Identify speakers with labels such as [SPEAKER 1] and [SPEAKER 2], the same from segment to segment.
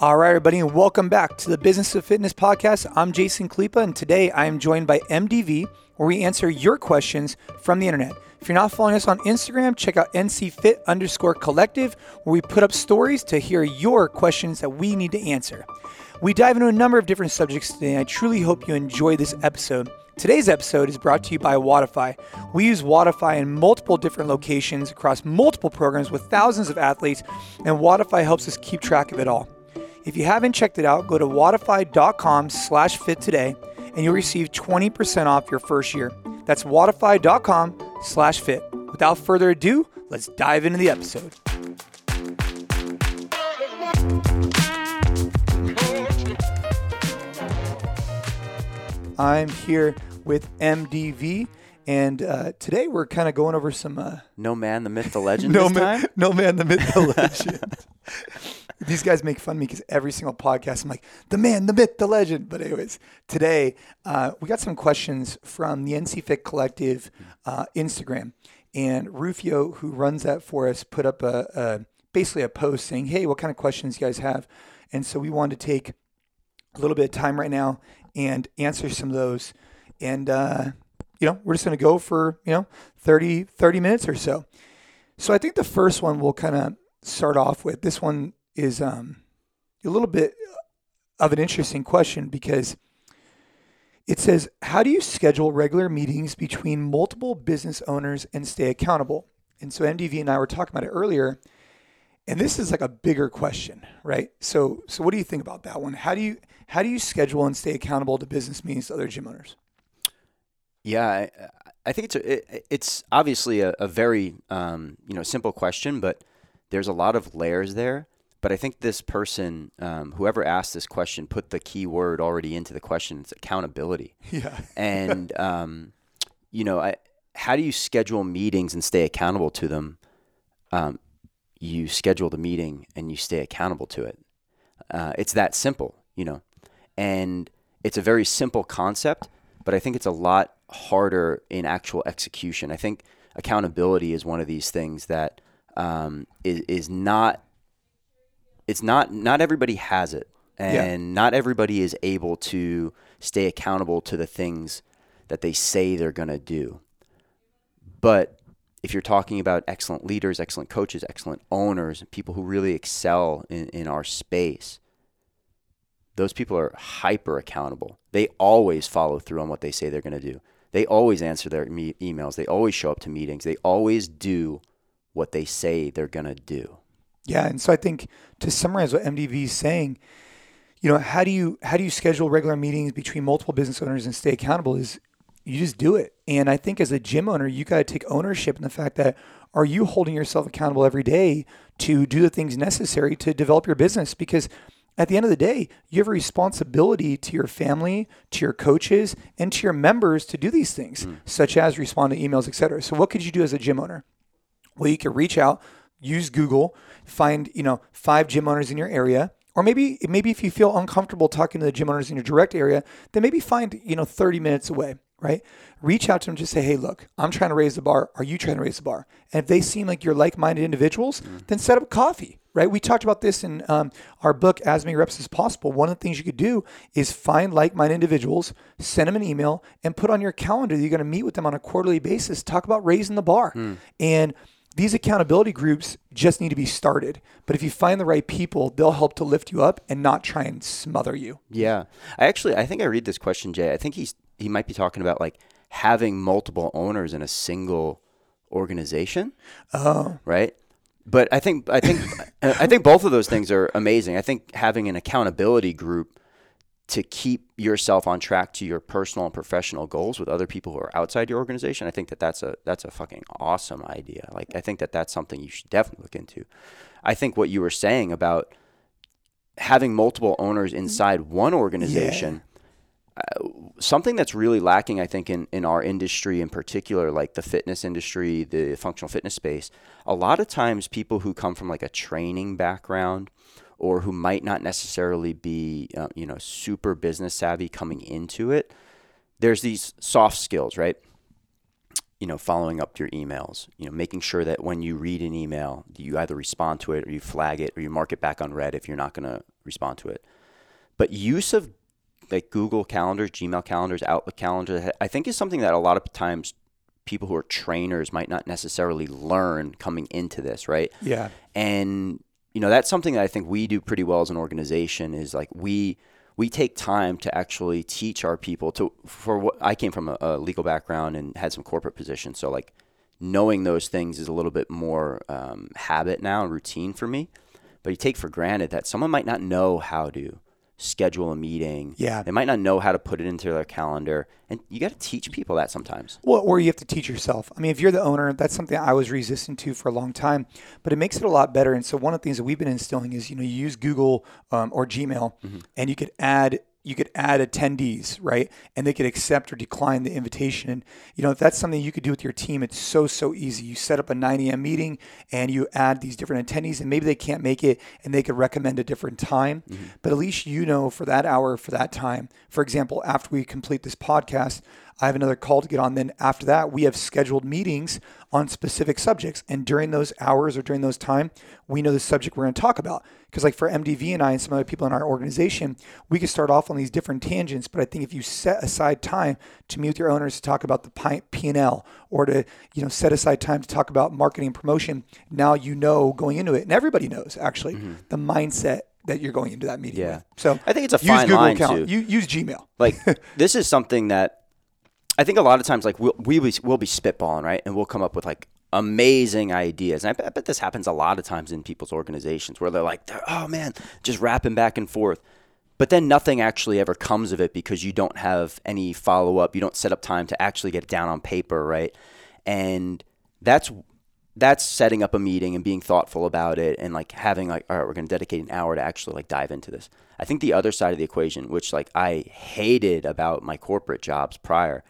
[SPEAKER 1] All right, everybody, and welcome back to the Business of Fitness podcast. I'm Jason Khalipa, and today I am joined by MDV, where we answer your questions from the internet. If you're not following us on Instagram, check out NCFit underscore collective, where we put up stories to hear your questions that we need to answer. We dive into a number of different subjects today, and I truly hope you enjoy this episode. Today's episode is brought to you by Wodify. We use Wodify in multiple different locations across multiple programs with thousands of athletes, and Wodify helps us keep track of it all. If you haven't checked it out, go to wodify.com slash fit today and you'll receive 20% off your first year. That's wodify.com slash fit. Without further ado, let's dive into the episode. I'm here with MDV, and uh, today we're kind of going over some. Uh,
[SPEAKER 2] no man, the myth, the legend.
[SPEAKER 1] no
[SPEAKER 2] this
[SPEAKER 1] man,
[SPEAKER 2] time?
[SPEAKER 1] no man, the myth, the legend. These guys make fun of me because every single podcast I'm like, the man, the myth, the legend. But anyways, today uh, we got some questions from the NC Fit Collective uh, Instagram, and Rufio, who runs that for us, put up a, a basically a post saying, "Hey, what kind of questions you guys have?" And so we wanted to take a little bit of time right now and answer some of those. And uh, you know, we're just going to go for you know 30 30 minutes or so. So I think the first one we'll kind of start off with. This one is um, a little bit of an interesting question because it says, How do you schedule regular meetings between multiple business owners and stay accountable? And so MDV and I were talking about it earlier. And this is like a bigger question, right? So so what do you think about that one? How do you how do you schedule and stay accountable to business meetings to other gym owners?
[SPEAKER 2] Yeah, I, I think it's a, it, it's obviously a, a very um, you know simple question, but there's a lot of layers there. But I think this person, um, whoever asked this question, put the key word already into the question. It's accountability.
[SPEAKER 1] Yeah.
[SPEAKER 2] and um, you know, I, how do you schedule meetings and stay accountable to them? Um, you schedule the meeting and you stay accountable to it. Uh, it's that simple, you know, and it's a very simple concept, but I think it's a lot harder in actual execution. I think accountability is one of these things that um, is, is not it's not not everybody has it. And
[SPEAKER 1] Yeah.
[SPEAKER 2] not everybody is able to stay accountable to the things that they say they're going to do. But if you're talking about excellent leaders excellent coaches excellent owners people who really excel in, in our space those people are hyper accountable. They always follow through on what they say they're going to do. They always answer their me- emails. They always show up to meetings. They always do what they say they're going to do
[SPEAKER 1] Yeah, and so I think to summarize what MDV is saying, you know, how do you how do you schedule regular meetings between multiple business owners and stay accountable is you just do it. And I think as a gym owner, you got to take ownership in the fact that are you holding yourself accountable every day to do the things necessary to develop your business because at the end of the day, you have a responsibility to your family, to your coaches, and to your members to do these things, mm. such as respond to emails, et cetera. So what could you do as a gym owner? Well, you could reach out, use Google, find you know five gym owners in your area, or maybe maybe if you feel uncomfortable talking to the gym owners in your direct area, then maybe find you know 30 minutes away, right? Reach out to them, just say, hey, look, I'm trying to raise the bar. Are you trying to raise the bar? And if they seem like you're like-minded individuals, then set up coffee. Right, we talked about this in um, our book, As Many Reps as Possible. One of the things you could do is find like-minded individuals, send them an email, and put on your calendar that you're going to meet with them on a quarterly basis. Talk about raising the bar, and these accountability groups just need to be started. But if you find the right people, they'll help to lift you up and not try and smother you.
[SPEAKER 2] Yeah, I actually I think I read this question, Jay. I think he's he might be talking about like having multiple owners in a single organization,
[SPEAKER 1] Oh,
[SPEAKER 2] right? But I think I think I think both of those things are amazing. I think having an accountability group to keep yourself on track to your personal and professional goals with other people who are outside your organization, I think that that's a that's a fucking awesome idea. Like I think that that's something you should definitely look into. I think what you were saying about having multiple owners inside one organization uh, something that's really lacking i think in, in our industry in particular like the fitness industry the functional fitness space a lot of times people who come from like a training background or who might not necessarily be uh, you know super business savvy coming into it there's these soft skills right you know, following up your emails, you know, making sure that when you read an email, you either respond to it or you flag it or you mark it back on red if you're not going to respond to it. But use of like Google calendars, Gmail calendars, Outlook calendars, I think is something that a lot of times people who are trainers might not necessarily learn coming into this, right?
[SPEAKER 1] Yeah.
[SPEAKER 2] And you know, that's something that I think we do pretty well as an organization is like we we take time to actually teach our people to for what I came from a, a legal background and had some corporate positions, so like knowing those things is a little bit more um, habit now and routine for me. But you take for granted that someone might not know how to schedule a meeting.
[SPEAKER 1] Yeah.
[SPEAKER 2] They might not know how to put it into their calendar. And you got to teach people that sometimes.
[SPEAKER 1] Well, or you have to teach yourself. I mean, if you're the owner, that's something I was resistant to for a long time, but it makes it a lot better. And so one of the things that we've been instilling is, you know, you use Google um, or Gmail, and you could add you could add attendees, right? And they could accept or decline the invitation. And you know, if that's something you could do with your team, it's so so easy. You set up a 9 a.m. meeting and you add these different attendees, and maybe they can't make it, and they could recommend a different time. Mm-hmm. But at least you know for that hour, for that time. For example, after we complete this podcast, I have another call to get on. Then after that, we have scheduled meetings on specific subjects. And during those hours or during those time, we know the subject we're going to talk about. Because like for MDV and I and some other people in our organization, we could start off on these different tangents. But I think if you set aside time to meet with your owners to talk about the P and L, or to you know set aside time to talk about marketing and promotion, now you know going into it, and everybody knows actually mm-hmm. the mindset that you're going into that meeting
[SPEAKER 2] Yeah.
[SPEAKER 1] with. So
[SPEAKER 2] I think it's a
[SPEAKER 1] use
[SPEAKER 2] fine
[SPEAKER 1] Google
[SPEAKER 2] line,
[SPEAKER 1] account.
[SPEAKER 2] too.
[SPEAKER 1] You use Gmail.
[SPEAKER 2] like this is something that I think a lot of times like we'll we will we'll be spitballing right? And we'll come up with like amazing ideas. And I bet, I bet this happens a lot of times in people's organizations where they're like oh man just rapping back and forth. But then nothing actually ever comes of it because you don't have any follow up you don't set up time to actually get it down on paper right? And that's that's setting up a meeting and being thoughtful about it and like having like all right we're going to dedicate an hour to actually like dive into this. I think the other side of the equation which like i hated about my corporate jobs prior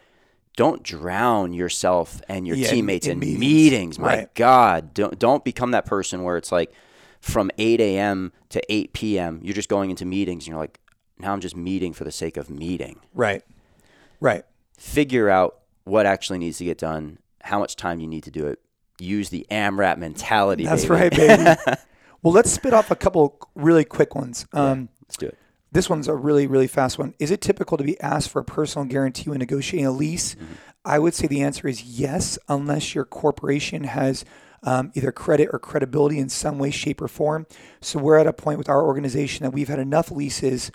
[SPEAKER 2] don't drown yourself and your
[SPEAKER 1] Yeah,
[SPEAKER 2] teammates
[SPEAKER 1] in
[SPEAKER 2] in,
[SPEAKER 1] meetings.
[SPEAKER 2] meetings. my
[SPEAKER 1] Right.
[SPEAKER 2] god don't don't become that person where it's like from 8 a.m to 8 p.m you're just going into meetings and you're like now i'm just meeting for the sake of meeting
[SPEAKER 1] Right. Right.
[SPEAKER 2] figure out what actually needs to get done how much time you need to do it use the amrap mentality
[SPEAKER 1] That's
[SPEAKER 2] baby.
[SPEAKER 1] right, baby. well, let's spit off a couple really quick ones. Um,
[SPEAKER 2] let's do it
[SPEAKER 1] This one's a really, really fast one. Is it typical to be asked for a personal guarantee when negotiating a lease? I would say the answer is yes, unless your corporation has um, either credit or credibility in some way, shape, or form. So we're at a point with our organization that we've had enough leases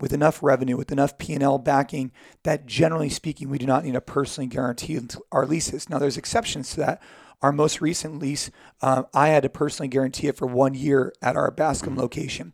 [SPEAKER 1] with enough revenue, with enough P&L backing that generally speaking, we do not need to personally guarantee our leases. Now, there's exceptions to that. Our most recent lease, uh, I had to personally guarantee it for one year at our Bascom location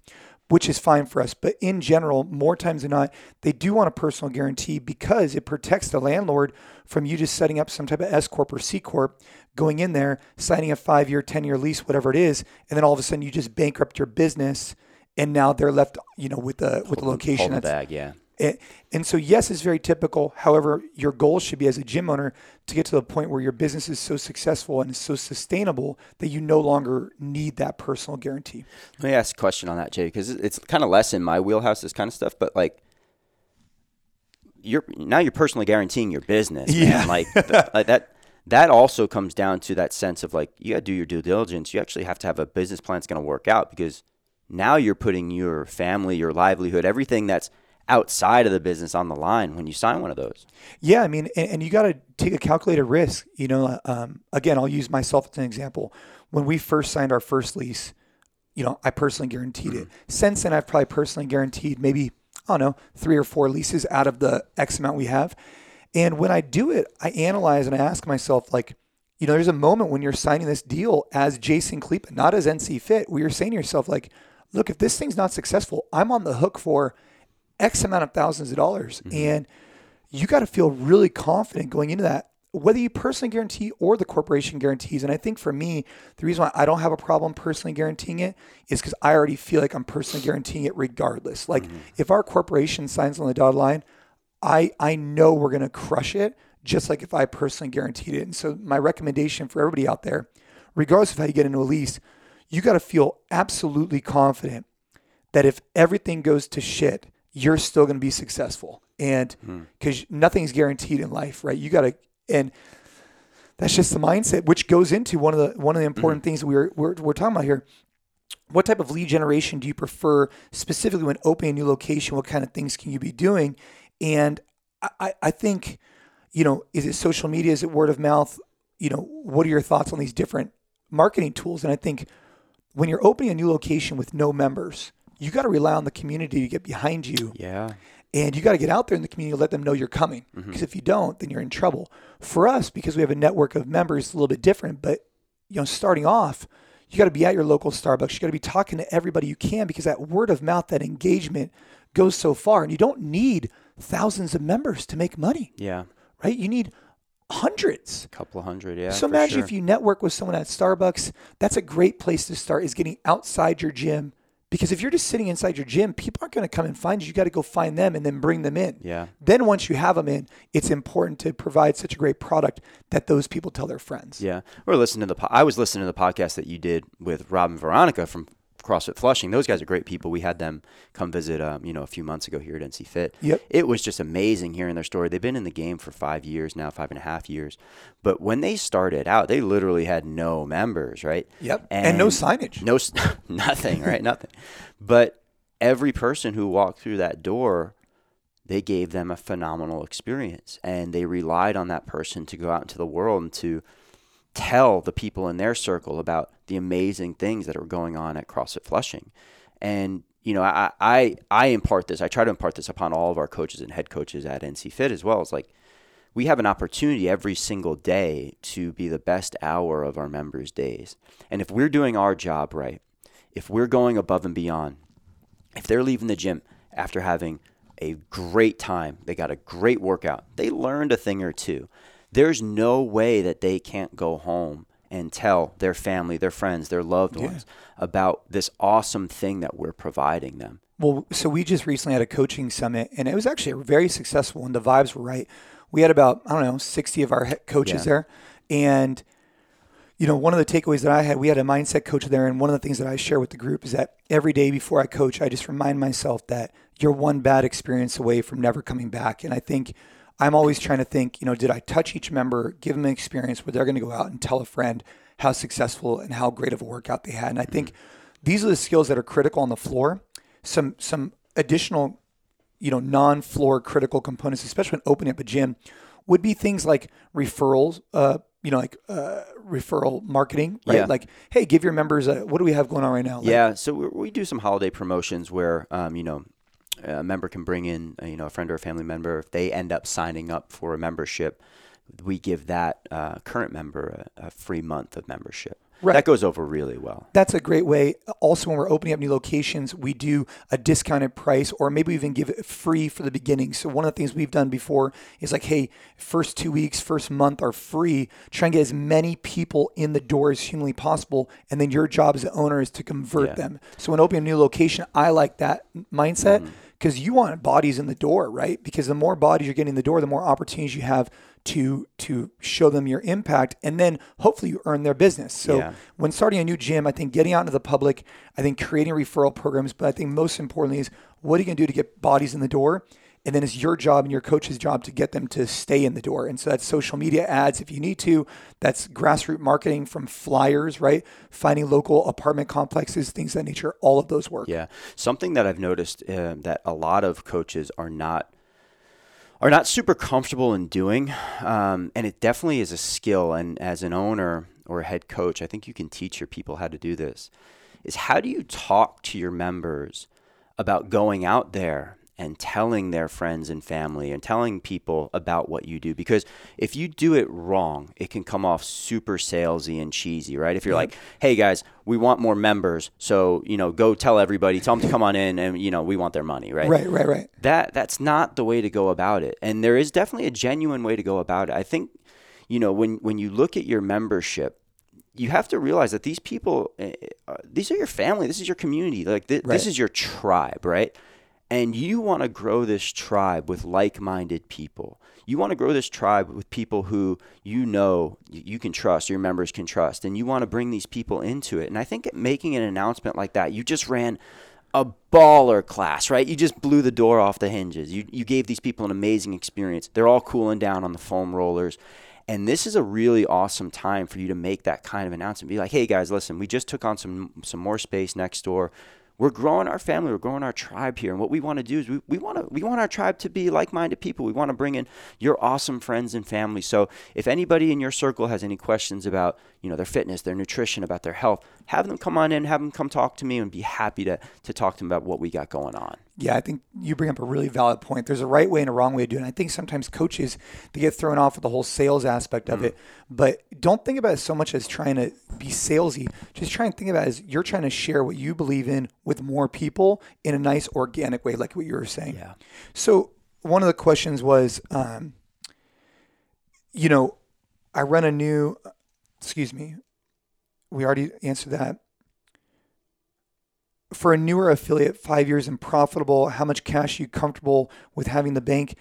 [SPEAKER 1] which is fine for us. But in general, more times than not, they do want a personal guarantee because it protects the landlord from you just setting up some type of S corp or C corp, going in there, signing a five year, ten year lease, whatever it is, and then all of a sudden you just bankrupt your business, and now they're left, you know, with the with the location.
[SPEAKER 2] hold the bag yeah
[SPEAKER 1] and, and so, yes, it's very typical. However, your goal should be as a gym owner to get to the point where your business is so successful and is so sustainable that you no longer need that personal guarantee.
[SPEAKER 2] Let me ask a question on that, Jay, because it's kind of less in my wheelhouse, this kind of stuff. But like, you're now you're personally guaranteeing your business, man.
[SPEAKER 1] Yeah.
[SPEAKER 2] Like, th- like that. That also comes down to that sense of like you got to do your due diligence. You actually have to have a business plan that's going to work out because now you're putting your family, your livelihood, everything that's outside of the business on the line when you sign one of those.
[SPEAKER 1] Yeah, I mean, and, and you got to take a calculated risk. You know, um, again, I'll use myself as an example. When we first signed our first lease, you know, I personally guaranteed it. Since then, I've probably personally guaranteed maybe I don't know three or four leases out of the X amount we have. And when I do it, I analyze and I ask myself, like, you know, there's a moment when you're signing this deal as Jason Khalipa, not as NC Fit, where you're saying to yourself, like, look, if this thing's not successful, I'm on the hook for X amount of thousands of dollars. Mm-hmm. And you got to feel really confident going into that, whether you personally guarantee or the corporation guarantees. And I think for me, the reason why I don't have a problem personally guaranteeing it is because I already feel like I'm personally guaranteeing it regardless. Like mm-hmm. if our corporation signs on the dotted line, I, I know we're going to crush it just like if I personally guaranteed it. And so my recommendation for everybody out there, regardless of how you get into a lease, you got to feel absolutely confident that if everything goes to shit, you're still going to be successful. And because nothing's guaranteed in life, right? You got to, and That's just the mindset, which goes into one of the one of the important
[SPEAKER 2] Mm-hmm.
[SPEAKER 1] things we were we're, we're talking about here. What type of lead generation do you prefer specifically when opening a new location? What kind of things can you be doing? And I- I think, you know, is it social media? Is it word of mouth? You know, what are your thoughts on these different marketing tools? And I think when you're opening a new location with no members, you got to rely on the community to get behind you
[SPEAKER 2] Yeah.
[SPEAKER 1] and you got to get out there in the community let them know you're coming mm-hmm. because if you don't then you're in trouble for us because we have a network of members it's a little bit different but you know starting off you got to be at your local starbucks you got to be talking to everybody you can because that word of mouth that engagement goes so far and you don't need thousands of members to make money
[SPEAKER 2] Yeah.
[SPEAKER 1] right you need hundreds
[SPEAKER 2] A couple of hundred. Yeah.
[SPEAKER 1] so imagine
[SPEAKER 2] sure.
[SPEAKER 1] if you network with someone at Starbucks. That's a great place to start. Is getting outside your gym because if you're just sitting inside your gym, people aren't going to come and find you. You got to go find them and then bring them in.
[SPEAKER 2] Yeah.
[SPEAKER 1] Then once you have them in, it's important to provide such a great product that those people tell their friends.
[SPEAKER 2] Yeah, we're listening to the. Po- I was listening to the podcast that you did with Rob and Veronica from CrossFit Flushing. Those guys are great people. We had them come visit, um, you know, a few months ago here at NC Fit.
[SPEAKER 1] Yep.
[SPEAKER 2] It was just amazing hearing their story. They've been in the game for five years now, five and a half years. But when they started out, they literally had no members, right?
[SPEAKER 1] Yep. And no signage.
[SPEAKER 2] No, nothing, right? nothing. But every person who walked through that door they gave them a phenomenal experience and they relied on that person to go out into the world and to tell the people in their circle about the amazing things that are going on at CrossFit Flushing. And you know, I, I I impart this. I try to impart this upon all of our coaches and head coaches at NC Fit as well. It's like we have an opportunity every single day to be the best hour of our members' days. And if we're doing our job right, if we're going above and beyond, if they're leaving the gym after having a great time, they got a great workout, they learned a thing or two. There's no way that they can't go home and tell their family, their friends, their loved ones about this awesome thing that we're providing them.
[SPEAKER 1] Well, so we just recently had a coaching summit, and it was actually very successful, and the vibes were right. We had about I don't know sixty of our coaches
[SPEAKER 2] Yeah.
[SPEAKER 1] there, and you know one of the takeaways that I had, we had a mindset coach there, and one of the things that I share with the group is that every day before I coach, I just remind myself that you're one bad experience away from never coming back, and I think. I'm always trying to think, you know, did I touch each member, give them an experience where they're going to go out and tell a friend how successful and how great of a workout they had? And I think these are the skills that are critical on the floor. Some some additional, you know, non-floor critical components, especially when opening up a gym, would be things like referrals. Uh, you know, like uh, referral marketing, right?
[SPEAKER 2] Yeah.
[SPEAKER 1] Like, hey, give your members a, what do we have going on right now? Like,
[SPEAKER 2] Yeah, so we, we do some holiday promotions where, um, you know, a member can bring in, uh, you know, a friend or a family member. If they end up signing up for a membership, we give that uh, current member a, a free month of membership.
[SPEAKER 1] Right.
[SPEAKER 2] That goes over really well.
[SPEAKER 1] That's a great way. Also, when we're opening up new locations, we do a discounted price, or maybe even give it free for the beginning. So one of the things we've done before is like, hey, first two weeks, first month are free. Try and get as many people in the door as humanly possible, and then your job as the owner is to convert
[SPEAKER 2] Yeah.
[SPEAKER 1] them. So when opening a new location, I like that mindset because you want bodies in the door, right? Because the more bodies you're getting in the door, the more opportunities you have to to show them your impact, and then hopefully you earn their business. So
[SPEAKER 2] Yeah.
[SPEAKER 1] when starting a new gym, I think getting out into the public, I think creating referral programs, but I think most importantly is what are you going to do to get bodies in the door? And then it's your job and your coach's job to get them to stay in the door. And so that's social media ads if you need to. That's grassroots marketing from flyers, right? Finding local apartment complexes, things that nature. All of those work.
[SPEAKER 2] Yeah, something that I've noticed uh, that a lot of coaches are not are not super comfortable in doing, um, and it definitely is a skill. And as an owner or a head coach, I think you can teach your people how to do this. Is how do you talk to your members about going out there and telling their friends and family and telling people about what you do. Because if you do it wrong it can come off super salesy and cheesy right? If you're like hey guys we want more members so you know go tell everybody tell them to come on in and you know we want their money right?
[SPEAKER 1] Right, right, right.
[SPEAKER 2] that that's not the way to go about it. And there is definitely a genuine way to go about it. I think you know when when you look at your membership you have to realize that these people uh, uh, these are your family. This is your community. Like th-
[SPEAKER 1] Right.
[SPEAKER 2] this is your tribe right and you want to grow this tribe with like-minded people you want to grow this tribe with people who you know you can trust your members can trust and you want to bring these people into it and i think making an announcement like that you just ran a baller class, right? You just blew the door off the hinges. You you gave these people an amazing experience. They're all cooling down on the foam rollers. And this is a really awesome time for you to make that kind of announcement. Be like, hey guys, listen, we just took on some some more space next door we're growing our family, we're growing our tribe here. And what we want to do is we, we want to we want our tribe to be like-minded people. We want to bring in your awesome friends and family. So if anybody in your circle has any questions about, you know, their fitness, their nutrition, about their health, have them come on in, have them come talk to me and be happy to to talk to them about what we got going on.
[SPEAKER 1] Yeah, I think you bring up a really valid point. There's a right way and a wrong way to do it. And I think sometimes coaches they get thrown off with the whole sales aspect of mm. it. But don't think about it so much as trying to be salesy. Just try and think about it as you're trying to share what you believe in with more people in a nice organic way, like what you were saying.
[SPEAKER 2] Yeah.
[SPEAKER 1] So one of the questions was, um, you know, I run a new. Excuse me. We already answered that for a newer affiliate, five years and profitable, how much cash are you comfortable with having the bank?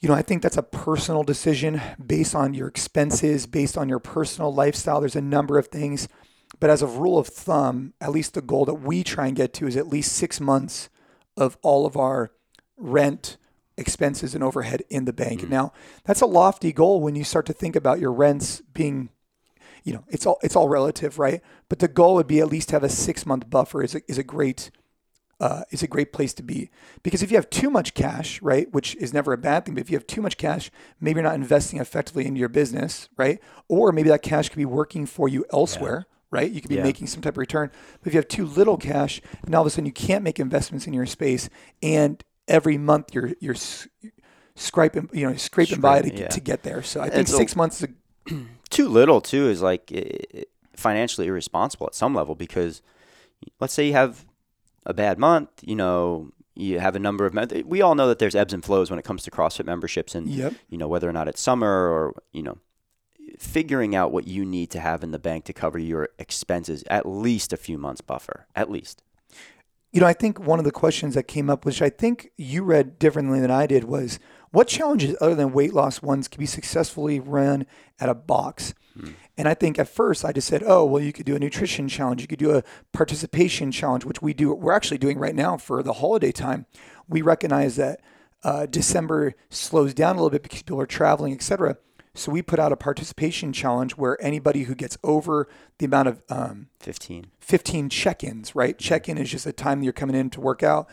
[SPEAKER 1] You know, I think that's a personal decision based on your expenses, based on your personal lifestyle. There's a number of things. But as a rule of thumb, at least the goal that we try and get to is at least six months of all of our rent, expenses, and overhead in the bank. Mm-hmm. Now, that's a lofty goal when you start to think about your rents being you know, it's all it's all relative, right? But the goal would be at least have a six month buffer is a, is a great uh, is a great place to be because if you have too much cash, right, which is never a bad thing, but if you have too much cash, maybe you're not investing effectively into your business, right? Or maybe that cash could be working for you elsewhere. Yeah. Right, you could be yeah. making some type of return, but if you have too little cash, and all of a sudden you can't make investments in your space, and every month you're you're scraping, you know, scraping Scrape, by to, yeah. to get there. So I think so, six months is a
[SPEAKER 2] too little too is like financially irresponsible at some level because let's say you have a bad month, you know, you have a number of we all know that there's ebbs and flows when it comes to CrossFit memberships and
[SPEAKER 1] yep.
[SPEAKER 2] you know whether or not it's summer or you know figuring out what you need to have in the bank to cover your expenses at least a few months buffer at least
[SPEAKER 1] you know i think one of the questions that came up which i think you read differently than i did was what challenges other than weight loss ones can be successfully run at a box? Hmm. And I think at first I just said, oh, well, you could do a nutrition challenge. You could do a participation challenge, which we do. We're actually doing right now for the holiday time. We recognize that uh, December slows down a little bit because people are traveling, etc. So we put out a participation challenge where anybody who gets over the amount of um,
[SPEAKER 2] 15.
[SPEAKER 1] 15 check-ins, right? Check-in is just a time you're coming in to work out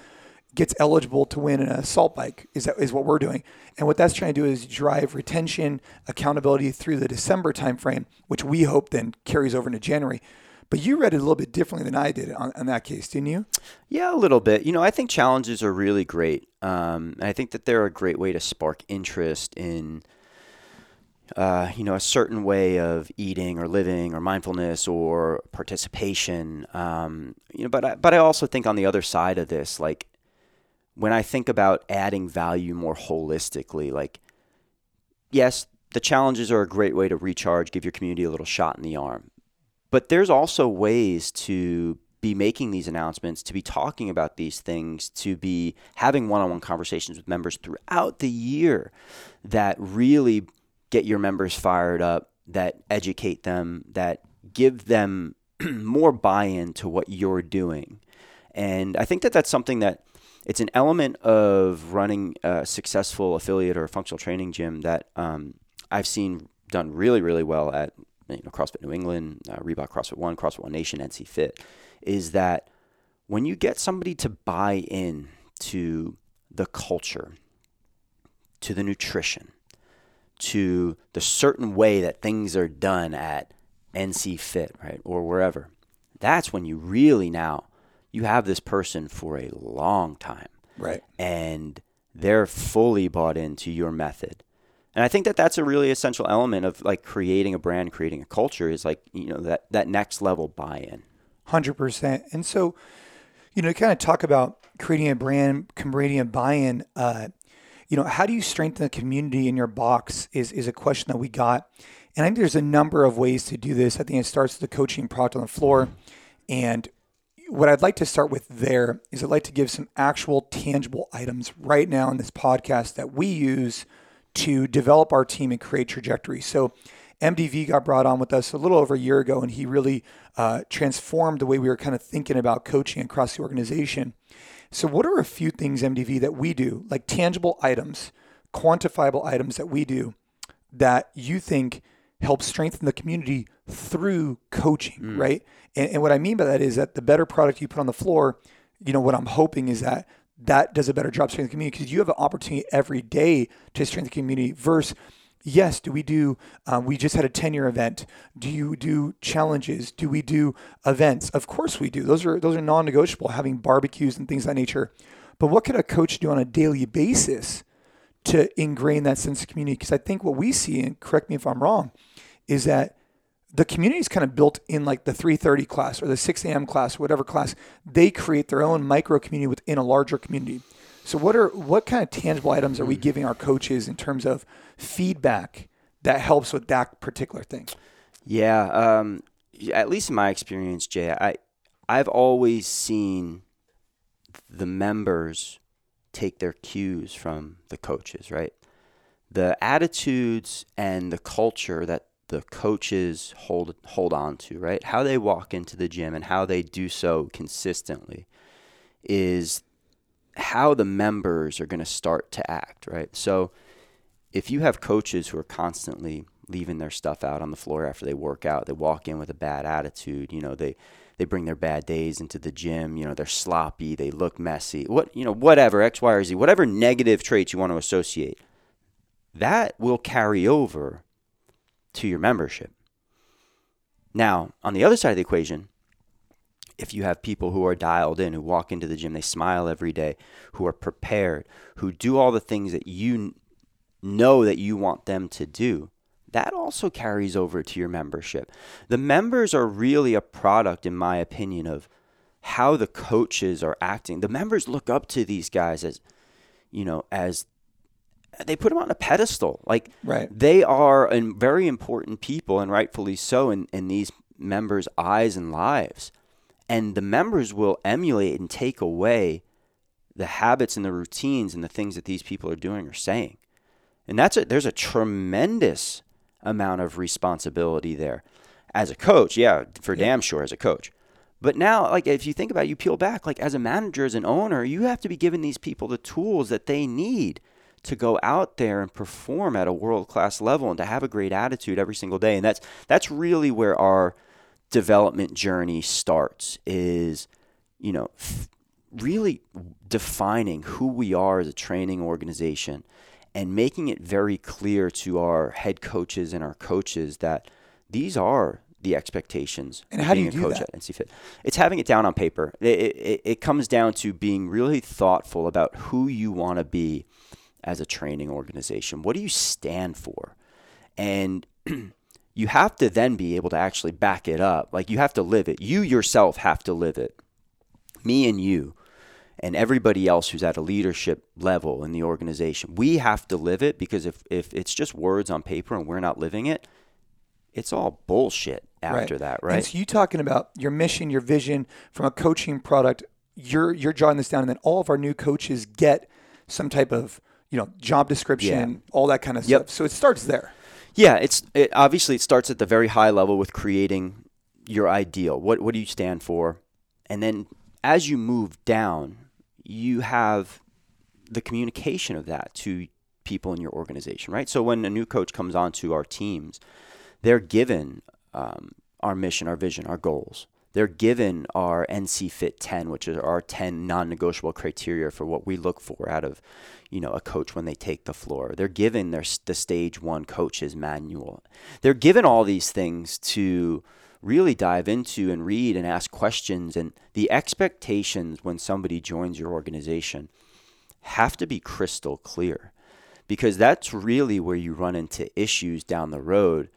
[SPEAKER 1] gets eligible to win an assault bike is that is what we're doing. And what that's trying to do is drive retention accountability through the december timeframe which we hope then carries over into january. But you read it a little bit differently than i did on, on that case didn't you?
[SPEAKER 2] Yeah a little bit. You know i think challenges are really great. Um, i think that they're a great way to spark interest in uh, you know, a certain way of eating or living or mindfulness or participation. Um, you know, but I, but I also think on the other side of this, like when I think about adding value more holistically, like, yes, the challenges are a great way to recharge, give your community a little shot in the arm. But there's also ways to be making these announcements, to be talking about these things, to be having one on one conversations with members throughout the year that really get your members fired up, that educate them, that give them more buy in to what you're doing. And I think that that's something that it's an element of running a successful affiliate or functional training gym that um, I've seen done really, really well at you know, CrossFit New England, uh, Reebok CrossFit One, CrossFit One Nation, NC Fit, is that when you get somebody to buy in to the culture, to the nutrition, to the certain way that things are done at NC Fit, right, or wherever, that's when you really now you have this person for a long time.
[SPEAKER 1] Right.
[SPEAKER 2] And they're fully bought into your method. And I think that that's a really essential element of like creating a brand, creating a culture is like, you know, that, that next level buy-in.
[SPEAKER 1] 100%. And so, you know, to kind of talk about creating a brand, creating a buy-in, uh, you know, how do you strengthen the community in your box is, is a question that we got. And I think there's a number of ways to do this. I think it starts with the coaching product on the floor. And what I'd like to start with there is I'd like to give some actual tangible items right now in this podcast that we use to develop our team and create trajectory. So, MDV got brought on with us a little over a year ago, and he really uh, transformed the way we were kind of thinking about coaching across the organization. So, what are a few things, MDV, that we do, like tangible items, quantifiable items that we do that you think helps strengthen the community through coaching, right? And, and what I mean by that is that the better product you put on the floor, you know, what I'm hoping is that that does a better job strengthening the community because you have an opportunity every day to strengthen the community versus yes do we do um, we just had a 10 year event. Do you do challenges? Do we do events? Of course we do. Those are those are non-negotiable having barbecues and things of that nature. But what could a coach do on a daily basis to ingrain that sense of community. Because i think what we see and correct me if i'm wrong is that the community is kind of built in like the 3.30 class or the 6 a.m class whatever class. They create their own micro community within a larger community. So what are what kind of tangible items are we giving our coaches in terms of feedback that helps with that particular thing?
[SPEAKER 2] Yeah, um, at least in my experience, Jay, I I've always seen the members take their cues from the coaches, right? The attitudes and the culture that the coaches hold hold on to, right? How they walk into the gym and how they do so consistently is how the members are going to start to act, right? So if you have coaches who are constantly leaving their stuff out on the floor after they work out, they walk in with a bad attitude, you know, they they bring their bad days into the gym, you know, they're sloppy, they look messy. What, you know, whatever, X, Y, or Z, whatever negative traits you want to associate. That will carry over to your membership. Now, on the other side of the equation, if you have people who are dialed in, who walk into the gym, they smile every day, who are prepared, who do all the things that you know that you want them to do, that also carries over to your membership. The members are really a product, in my opinion, of how the coaches are acting. The members look up to these guys as, you know, as they put them on a pedestal. Like
[SPEAKER 1] right.
[SPEAKER 2] they are very important people, and rightfully so, in, in these members' eyes and lives and the members will emulate and take away the habits and the routines and the things that these people are doing or saying. And that's a, there's a tremendous amount of responsibility there. As a coach, yeah, for yeah. damn sure as a coach. But now, like if you think about it, you peel back, like as a manager, as an owner, you have to be giving these people the tools that they need to go out there and perform at a world class level and to have a great attitude every single day. And that's that's really where our development journey starts is, you know, f- really defining who we are as a training organization and making it very clear to our head coaches and our coaches that these are the expectations
[SPEAKER 1] and how do you do coach that?
[SPEAKER 2] at NC Fit. It's having it down on paper. It, it, it comes down to being really thoughtful about who you want to be as a training organization. What do you stand for? And you have to then be able to actually back it up. Like you have to live it. You yourself have to live it. Me and you and everybody else who's at a leadership level in the organization, we have to live it because if, if it's just words on paper and we're not living it, it's all bullshit after
[SPEAKER 1] right.
[SPEAKER 2] that, right?
[SPEAKER 1] And so you talking about your mission, your vision from a coaching product, you're you're jotting this down and then all of our new coaches get some type of, you know, job description, yeah. all that kind of yep. stuff. So it starts there.
[SPEAKER 2] Yeah, it's it, obviously it starts at the very high level with creating your ideal. What what do you stand for? And then as you move down, you have the communication of that to people in your organization, right? So when a new coach comes onto our teams, they're given um, our mission, our vision, our goals. They're given our NC Fit 10, which is our 10 non-negotiable criteria for what we look for out of you know, a coach when they take the floor. They're given their the stage one coach's manual. They're given all these things to really dive into and read and ask questions. And the expectations when somebody joins your organization have to be crystal clear because that's really where you run into issues down the road.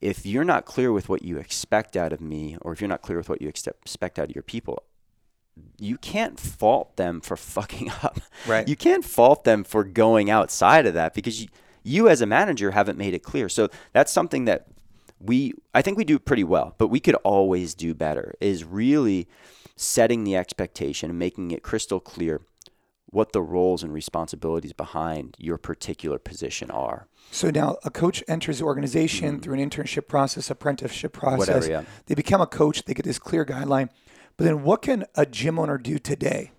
[SPEAKER 2] If you're not clear with what you expect out of me, or if you're not clear with what you expect out of your people, you can't fault them for fucking up.
[SPEAKER 1] Right.
[SPEAKER 2] You can't fault them for going outside of that because you, you as a manager haven't made it clear. So that's something that we I think we do pretty well, but we could always do better is really setting the expectation and making it crystal clear what the roles and responsibilities behind your particular position are.
[SPEAKER 1] So now a coach enters the organization mm-hmm. through an internship process, apprenticeship process.
[SPEAKER 2] Whatever, yeah.
[SPEAKER 1] They become a coach, they get this clear guideline. But then what can a gym owner do today?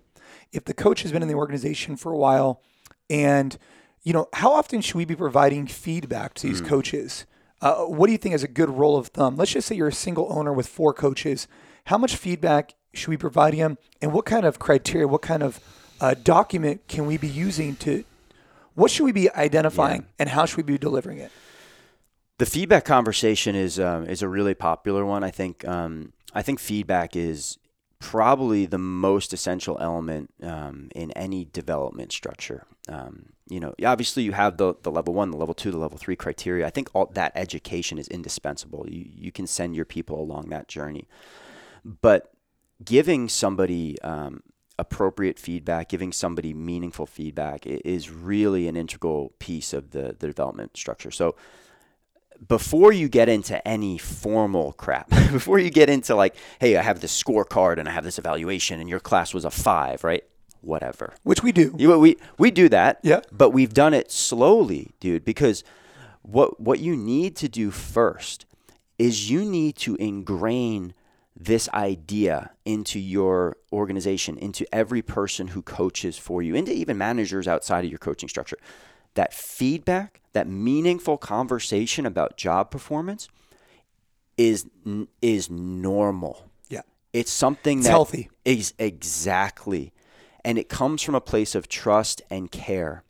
[SPEAKER 1] If the coach has been in the organization for a while and you know, how often should we be providing feedback to these coaches? Uh, what do you think is a good rule of thumb? Let's just say you're a single owner with four coaches. How much feedback should we provide him, and what kind of criteria, what kind of uh, document can we be using to? What should we be identifying, and how should we be delivering it?
[SPEAKER 2] The feedback conversation is um, is a really popular one. I think um, I think feedback is probably the most essential element um, in any development structure. Um, you know, obviously you have the, the level one, the level two, the level three criteria. I think all that education is indispensable. You you can send your people along that journey, but giving somebody um, appropriate feedback, giving somebody meaningful feedback is really an integral piece of the, the development structure. So before you get into any formal crap, before you get into like, hey, I have this scorecard and I have this evaluation and your class was a five, right? Whatever.
[SPEAKER 1] Which we do.
[SPEAKER 2] You, we we do that.
[SPEAKER 1] Yeah.
[SPEAKER 2] But we've done it slowly, dude, because what what you need to do first is you need to ingrain this idea into your organization, into every person who coaches for you, into even managers outside of your coaching structure. That feedback, that meaningful conversation about job performance is is normal.
[SPEAKER 1] Yeah.
[SPEAKER 2] It's something
[SPEAKER 1] It's
[SPEAKER 2] that
[SPEAKER 1] healthy.
[SPEAKER 2] Ex- exactly. And it comes from a place of trust and care.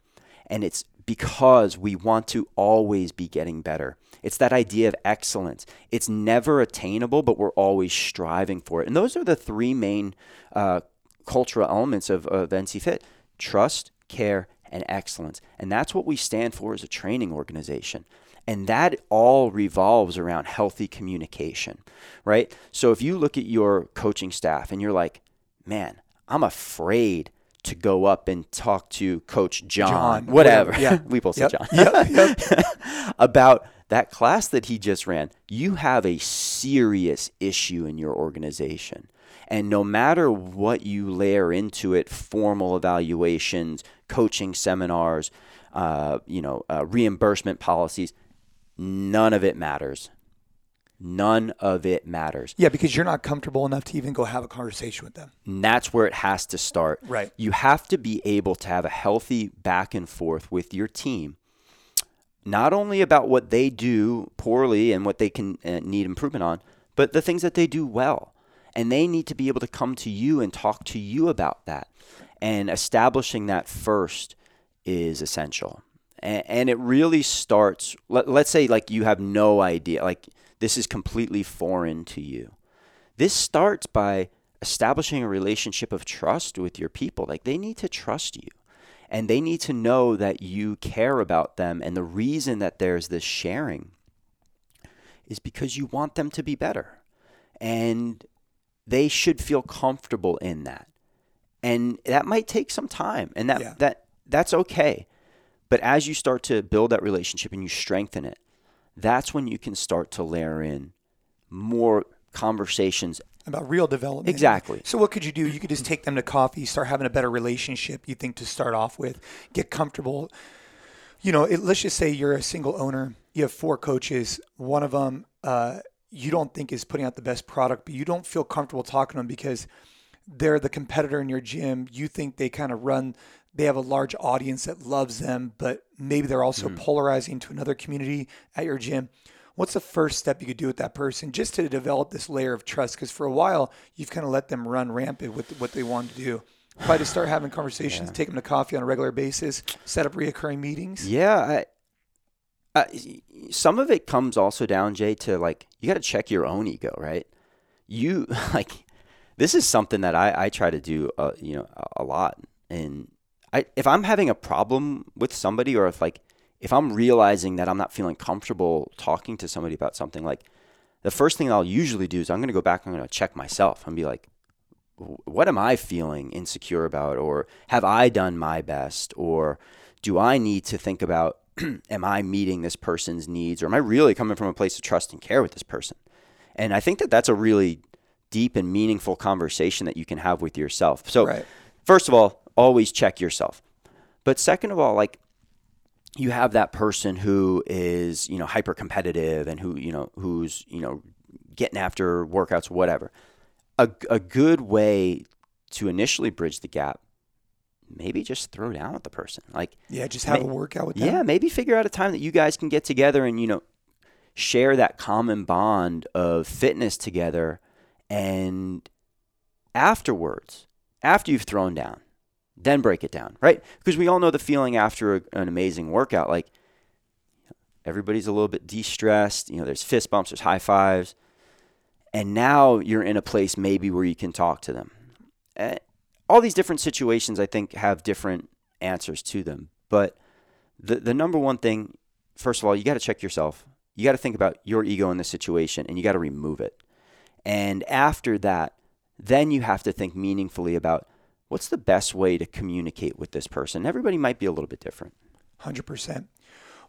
[SPEAKER 2] And it's because we want to always be getting better. It's that idea of excellence. It's never attainable, but we're always striving for it. And those are the three main uh, cultural elements of, of NC Fit trust, care, and excellence. And that's what we stand for as a training organization. And that all revolves around healthy communication, right? So if you look at your coaching staff and you're like, man, I'm afraid to go up and talk to Coach John,
[SPEAKER 1] John,
[SPEAKER 2] whatever.
[SPEAKER 1] whatever, yeah.
[SPEAKER 2] we both
[SPEAKER 1] Yep,
[SPEAKER 2] said John.
[SPEAKER 1] yep, yep.
[SPEAKER 2] about that class that he just ran. You have a serious issue in your organization. And no matter what you layer into it, formal evaluations, coaching seminars, uh, you know, uh, reimbursement policies, none of it matters. None of it matters.
[SPEAKER 1] Yeah, because you're not comfortable enough to even go have a conversation with them.
[SPEAKER 2] And that's where it has to start.
[SPEAKER 1] Right.
[SPEAKER 2] You have to be able to have a healthy back and forth with your team, not only about what they do poorly and what they can uh, need improvement on, but the things that they do well. And they need to be able to come to you and talk to you about that. And establishing that first is essential. And, and it really starts, let, let's say, like you have no idea, like this is completely foreign to you. This starts by establishing a relationship of trust with your people. Like they need to trust you and they need to know that you care about them. And the reason that there's this sharing is because you want them to be better. And they should feel comfortable in that. And that might take some time and that,
[SPEAKER 1] Yeah.
[SPEAKER 2] that that's okay. But as you start to build that relationship and you strengthen it, that's when you can start to layer in more conversations
[SPEAKER 1] about real development.
[SPEAKER 2] Exactly.
[SPEAKER 1] So what could you do? You could just take them to coffee, start having a better relationship. You think to start off with, get comfortable. You know, it, let's just say you're a single owner. You have four coaches. One of them uh, you don't think is putting out the best product, but you don't feel comfortable talking to them because they're the competitor in your gym. You think they kind of run. They have a large audience that loves them, but maybe they're also mm-hmm. polarizing to another community at your gym what's the first step you could do with that person just to develop this layer of trust? Because for a while, you've kind of let them run rampant with what they want to do. Probably to start having conversations, take them to coffee on a regular basis, set up reoccurring meetings.
[SPEAKER 2] Yeah, I, I, some of it comes also down, Jay, to like you got to check your own ego, right? You like this is something that I, I try to do, uh, you know, a, lot. And I, if I'm having a problem with somebody, or if like if I'm realizing that I'm not feeling comfortable talking to somebody about something, like the first thing I'll usually do is I'm going to go back. I'm going to check myself and be like, what am I feeling insecure about? Or have I done my best? Or do I need to think about, am I meeting this person's needs? Or am I really coming from a place of trust and care with this person? And I think that that's a really deep and meaningful conversation that you can have with yourself. So,
[SPEAKER 1] Right.
[SPEAKER 2] first of all, always check yourself. But second of all, like, you have that person who is, you know, hyper competitive and who, you know, who's, you know, getting after workouts, whatever. A, a good way to initially bridge the gap, maybe just throw down with the person. Like,
[SPEAKER 1] Yeah, just have
[SPEAKER 2] May-
[SPEAKER 1] a workout with them.
[SPEAKER 2] yeah, maybe figure out a time that you guys can get together and, you know, share that common bond of fitness together. And afterwards, after you've thrown down, then break it down, right? Because we all know the feeling after a, an amazing workout. Like, everybody's a little bit de stressed. You know, there's fist bumps, there's high fives. And now you're in a place maybe where you can talk to them. Eh, all these different situations, I think, have different answers to them. But the, the number one thing, first of all, you got to check yourself. You got to think about your ego in this situation and you got to remove it. And after that, then you have to think meaningfully about what's the best way to communicate with this person. Everybody might be a little bit different.
[SPEAKER 1] Hundred percent.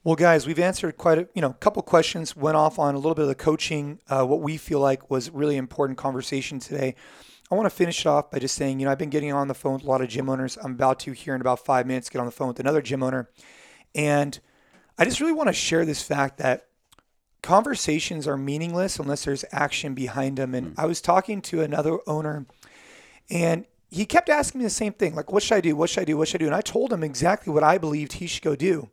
[SPEAKER 1] Well, guys, we've answered quite a you know couple questions. Went off on a little bit of the coaching, uh, what we feel like was really important conversation today. I want to finish it off by just saying, you know, I've been getting on the phone with a lot of gym owners. I'm about to here in about five minutes get on the phone with another gym owner, and I just really want to share this fact that conversations are meaningless unless there's action behind them. And hmm. I was talking to another owner, and he kept asking me the same thing, like, "What should I do? What should I do? What should I do?" And I told him exactly what I believed he should go do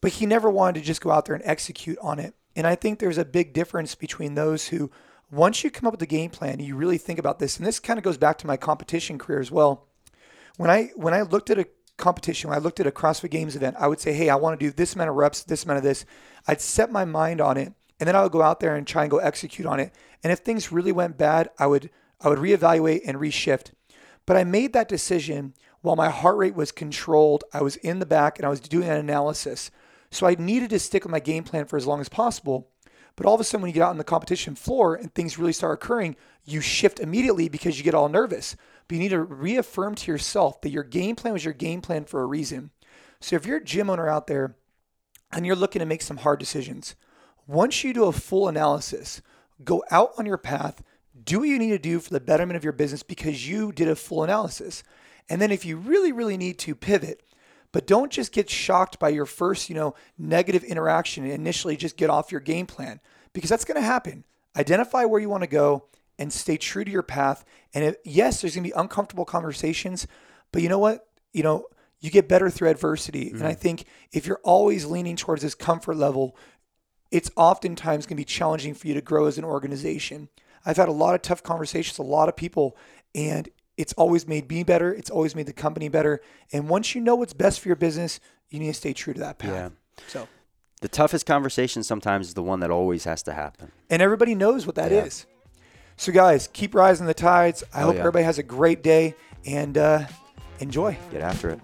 [SPEAKER 1] but he never wanted to just go out there and execute on it. And I think there's a big difference between those who, once you come up with a game plan, you really think about this. And this kind of goes back to my competition career as well. When I when I looked at a competition, when I looked at a CrossFit Games event, I would say, "Hey, I want to do this amount of reps, this amount of this." I'd set my mind on it, and then I would go out there and try and go execute on it. And if things really went bad, I would I would reevaluate and reshift. But I made that decision while my heart rate was controlled. I was in the back and I was doing an analysis. So I needed to stick with my game plan for as long as possible. But all of a sudden, when you get out on the competition floor and things really start occurring, you shift immediately because you get all nervous. But you need to reaffirm to yourself that your game plan was your game plan for a reason. So if you're a gym owner out there and you're looking to make some hard decisions, once you do a full analysis, go out on your path, do what you need to do for the betterment of your business because you did a full analysis. And then if you really, really need to pivot, but don't just get shocked by your first, you know, negative interaction and initially just get off your game plan because that's going to happen. Identify where you want to go and stay true to your path. And if, yes, there's going to be uncomfortable conversations, but you know what? You know, you get better through adversity. And I mm-hmm. think if you're always leaning towards this comfort level, it's oftentimes going to be challenging for you to grow as an organization. I've had a lot of tough conversations, a lot of people, and it's always made me better. It's always made the company better. And once you know what's best for your business, you need to stay true to that path.
[SPEAKER 2] Yeah.
[SPEAKER 1] So,
[SPEAKER 2] The toughest conversation sometimes is the one that always has to happen.
[SPEAKER 1] and everybody knows what that is. So, guys, keep rising the tides. I
[SPEAKER 2] Oh,
[SPEAKER 1] hope
[SPEAKER 2] yeah.
[SPEAKER 1] everybody has a great day and uh, enjoy.
[SPEAKER 2] Get after it.